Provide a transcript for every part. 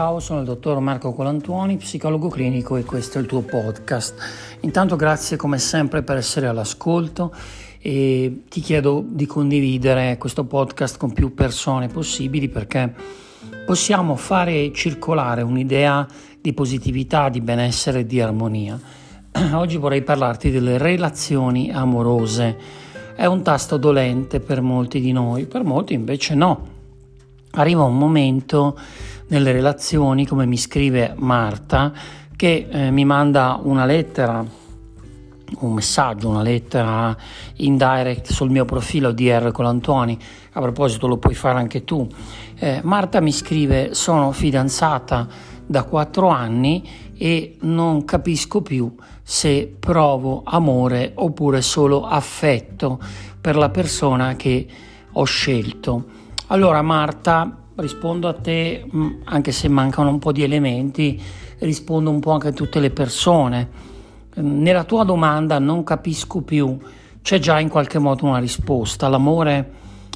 Ciao, sono il dottor Marco Colantuoni, psicologo clinico e questo è il tuo podcast. Intanto grazie come sempre per essere all'ascolto e ti chiedo di condividere questo podcast con più persone possibili perché possiamo fare circolare un'idea di positività, di benessere e di armonia. Oggi vorrei parlarti delle relazioni amorose. È un tasto dolente per molti di noi, per molti invece no. Arriva un momento nelle relazioni, come mi scrive Marta, che eh, mi manda una lettera, un messaggio, una lettera in direct sul mio profilo di R Colantuoni. A proposito, lo puoi fare anche tu. Eh, Marta mi scrive: Sono fidanzata da quattro anni e non capisco più se provo amore oppure solo affetto per la persona che ho scelto. Allora, Marta, rispondo a te, mm, anche se mancano un po' di elementi, rispondo un po' anche a tutte le persone. Nella tua domanda non capisco più, c'è già in qualche modo una risposta. L'amore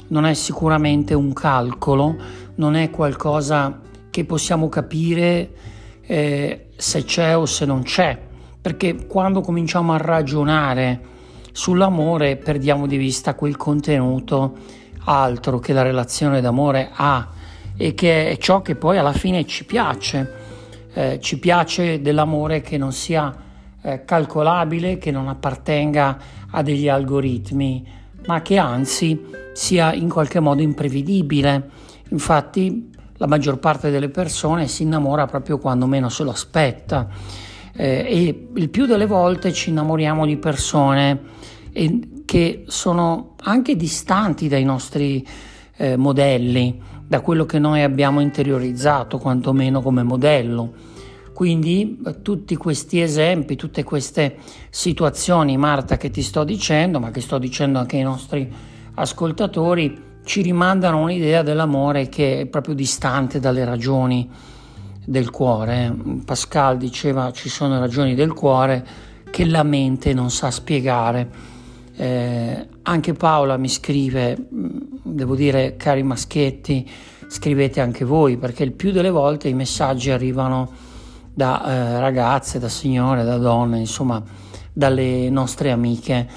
non è sicuramente un calcolo, non è qualcosa che possiamo capire eh, se c'è o se non c'è, perché quando cominciamo a ragionare sull'amore perdiamo di vista quel contenuto altro che la relazione d'amore ha e che è ciò che poi alla fine ci piace. Eh, ci piace dell'amore che non sia eh, calcolabile, che non appartenga a degli algoritmi, ma che anzi sia in qualche modo imprevedibile. Infatti la maggior parte delle persone si innamora proprio quando meno se lo aspetta eh, e il più delle volte ci innamoriamo di persone che sono anche distanti dai nostri eh, modelli da quello che noi abbiamo interiorizzato, quantomeno come modello. Quindi eh, tutti questi esempi, tutte queste situazioni, Marta, che ti sto dicendo, ma che sto dicendo anche ai nostri ascoltatori, ci rimandano un'idea dell'amore che è proprio distante dalle ragioni del cuore. Pascal diceva ci sono ragioni del cuore che la mente non sa spiegare. Eh, anche Paola mi scrive, devo dire cari maschietti, scrivete anche voi perché il più delle volte i messaggi arrivano da eh, ragazze, da signore, da donne, insomma dalle nostre amiche.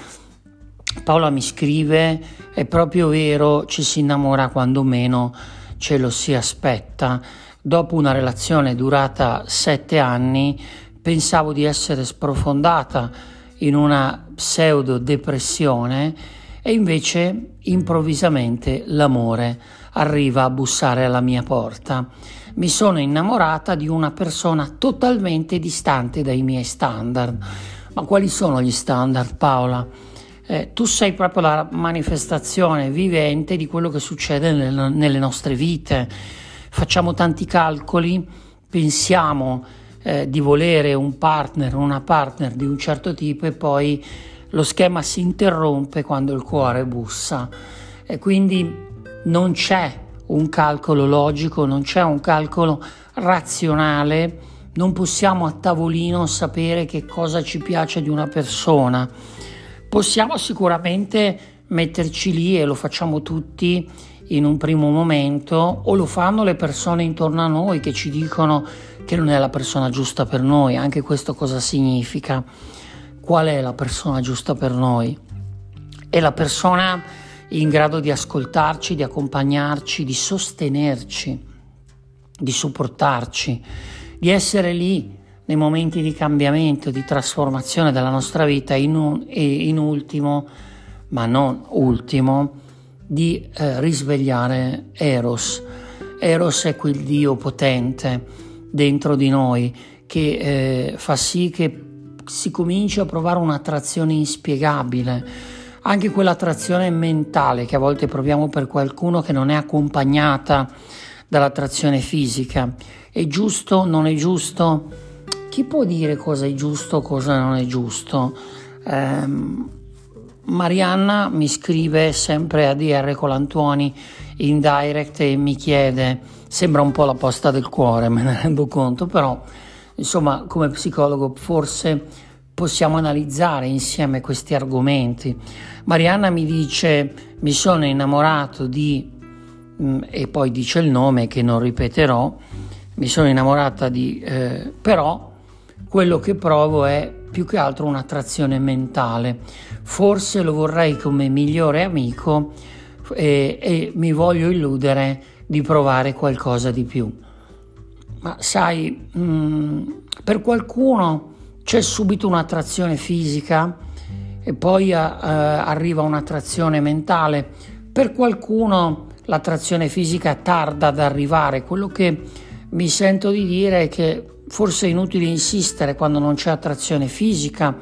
Paola mi scrive, è proprio vero, ci si innamora quando meno ce lo si aspetta. Dopo una relazione durata sette anni pensavo di essere sprofondata in una pseudo depressione e invece improvvisamente l'amore arriva a bussare alla mia porta. Mi sono innamorata di una persona totalmente distante dai miei standard. Ma quali sono gli standard, Paola? Eh, tu sei proprio la manifestazione vivente di quello che succede nel, nelle nostre vite. Facciamo tanti calcoli, pensiamo eh, di volere un partner, una partner di un certo tipo e poi lo schema si interrompe quando il cuore bussa e quindi non c'è un calcolo logico, non c'è un calcolo razionale, non possiamo a tavolino sapere che cosa ci piace di una persona. Possiamo sicuramente metterci lì e lo facciamo tutti in un primo momento o lo fanno le persone intorno a noi che ci dicono che non è la persona giusta per noi, anche questo cosa significa? Qual è la persona giusta per noi. È la persona in grado di ascoltarci, di accompagnarci, di sostenerci, di supportarci, di essere lì nei momenti di cambiamento, di trasformazione della nostra vita in un, e in ultimo, ma non ultimo, di eh, risvegliare Eros. Eros è quel Dio potente dentro di noi che eh, fa sì che si comincia a provare un'attrazione inspiegabile, anche quell'attrazione mentale che a volte proviamo per qualcuno che non è accompagnata dall'attrazione fisica. È giusto, non è giusto? Chi può dire cosa è giusto, cosa non è giusto? Eh, Marianna mi scrive sempre a DR Colantuoni in direct e mi chiede, sembra un po' la posta del cuore, me ne rendo conto, però Insomma, come psicologo forse possiamo analizzare insieme questi argomenti. Marianna mi dice mi sono innamorato di mm, e poi dice il nome che non ripeterò, mi sono innamorata di... Eh, però quello che provo è più che altro un'attrazione mentale. Forse lo vorrei come migliore amico e, e mi voglio illudere di provare qualcosa di più. Ma sai, mh, mm, per qualcuno c'è subito un'attrazione fisica e poi uh, arriva un'attrazione mentale. Per qualcuno l'attrazione fisica tarda ad arrivare. Quello che mi sento di dire è che forse è inutile insistere quando non c'è attrazione fisica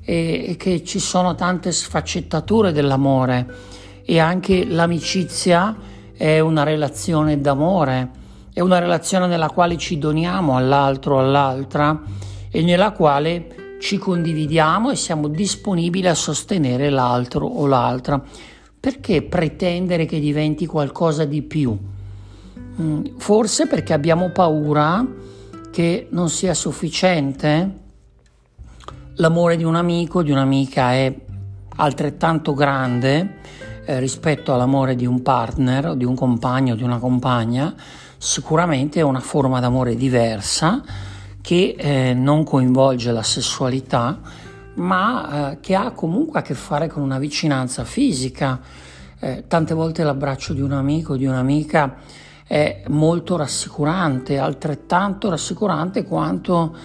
e, e che ci sono tante sfaccettature dell'amore e anche l'amicizia è una relazione d'amore, è una relazione nella quale ci doniamo all'altro o all'altra e nella quale ci condividiamo e siamo disponibili a sostenere l'altro o l'altra. Perché pretendere che diventi qualcosa di più? Mm, forse perché abbiamo paura che non sia sufficiente. L'amore di un amico, di un'amica è altrettanto grande eh, rispetto all'amore di un partner, di un compagno, di una compagna. Sicuramente è una forma d'amore diversa che eh, non coinvolge la sessualità, ma eh, che ha comunque a che fare con una vicinanza fisica. Eh, tante volte l'abbraccio di un amico, di un'amica è molto rassicurante, altrettanto rassicurante quanto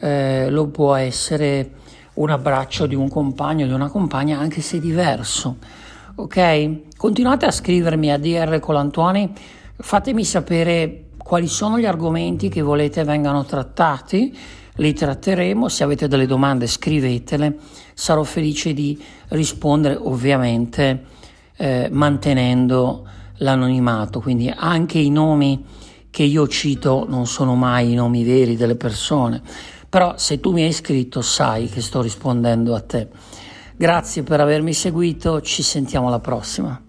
eh, lo può essere un abbraccio di un compagno o di una compagna, anche se diverso. Ok? Continuate a scrivermi a DR Colantuoni, fatemi sapere quali sono gli argomenti che volete vengano trattati, li tratteremo, se avete delle domande scrivetele, sarò felice di rispondere ovviamente eh, mantenendo l'anonimato, quindi anche i nomi che io cito non sono mai i nomi veri delle persone, però se tu mi hai scritto sai che sto rispondendo a te. Grazie per avermi seguito, ci sentiamo alla prossima.